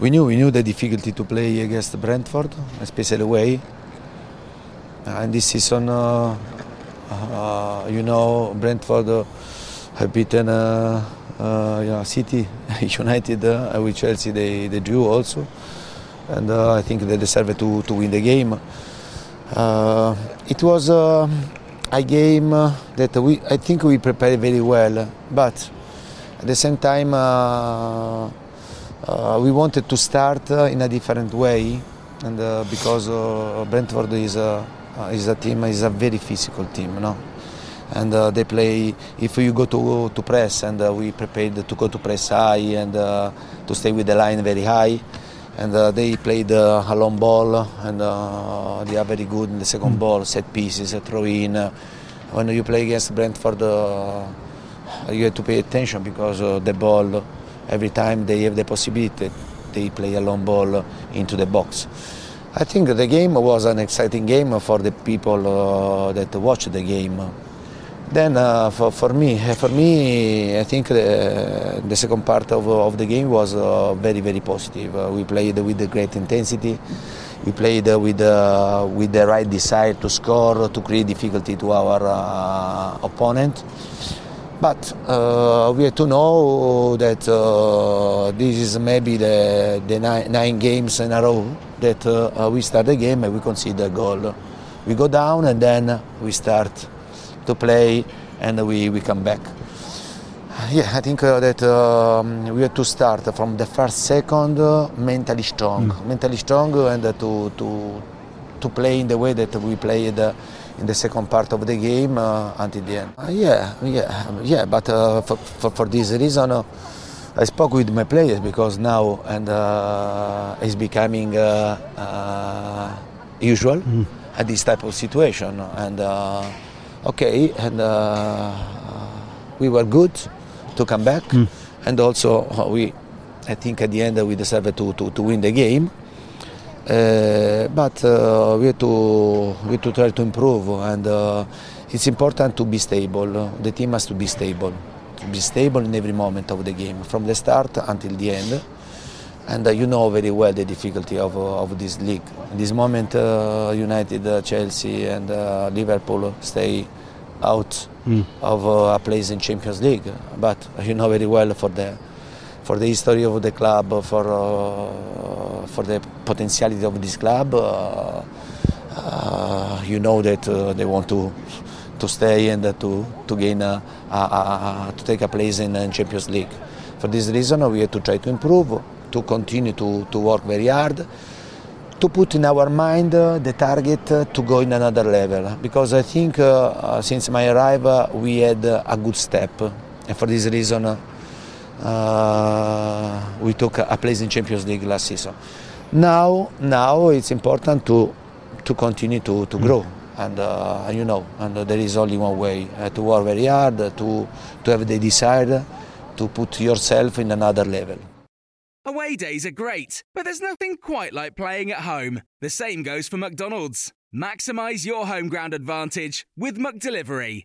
we knew we knew the difficulty to play against Brentford, especially away. And this season, uh, uh, you know, Brentford uh, have beaten uh, uh, City, United, uh, with Chelsea they, they drew also, and uh, I think they deserve to, to win the game. Uh, it was uh, a game uh, that we I think we prepared very well, but at the same time. Uh, we wanted to start uh, in a different way, and uh, because uh, Brentford is a is a team is a very physical team, no? And uh, they play. If you go to to press, and uh, we prepared to go to press high and uh, to stay with the line very high, and they played a long ball, and uh, they are very good in the second ball, set pieces, throw in. When you play against Brentford, uh, you have to pay attention because uh, the ball every time they have the possibility, they play a long ball into the box. I think the game was an exciting game for the people uh, that watch the game. Then uh, for, for me, for me, I think the, the second part of, of the game was uh, very, very positive. Uh, we played with great intensity. We played with uh, with the right desire to score, to create difficulty to our uh, opponent. But uh, we have to know that uh, this is maybe the, the nine, nine games in a row that uh, we start the game and we concede a goal. We go down and then we start to play and we, we come back. Yeah, I think uh, that um, we have to start from the first second mentally strong, mentally strong and to, to, to play in the way that we played uh, in the second part of the game uh, until the end. Uh, yeah, yeah, yeah. But uh, for, for, for this reason, uh, I spoke with my players because now and uh, it's becoming uh, uh, usual at this type of situation. And uh, okay, and uh, we were good to come back, and also we, I think at the end we deserved to, to, to win the game. Uh, but uh, we have to we have to try to improve, and uh, it's important to be stable. The team has to be stable, to be stable in every moment of the game, from the start until the end. And uh, you know very well the difficulty of, uh, of this league. In this moment, uh, United, uh, Chelsea, and uh, Liverpool stay out of uh, a place in Champions League. But you know very well for the for the history of the club, for uh, for the potentiality of this club, uh, uh, you know that uh, they want to to stay and uh, to to gain a, a, a, to take a place in, in Champions League. For this reason, we have to try to improve, to continue to, to work very hard, to put in our mind uh, the target uh, to go in another level. Because I think uh, uh, since my arrival, we had uh, a good step, and for this reason. Uh, we took a, a place in Champions League last season. Now, now it's important to to continue to, to grow, and uh, you know, and uh, there is only one way uh, to work very hard, uh, to to have the desire to put yourself in another level. Away days are great, but there's nothing quite like playing at home. The same goes for McDonald's. Maximize your home ground advantage with McDelivery.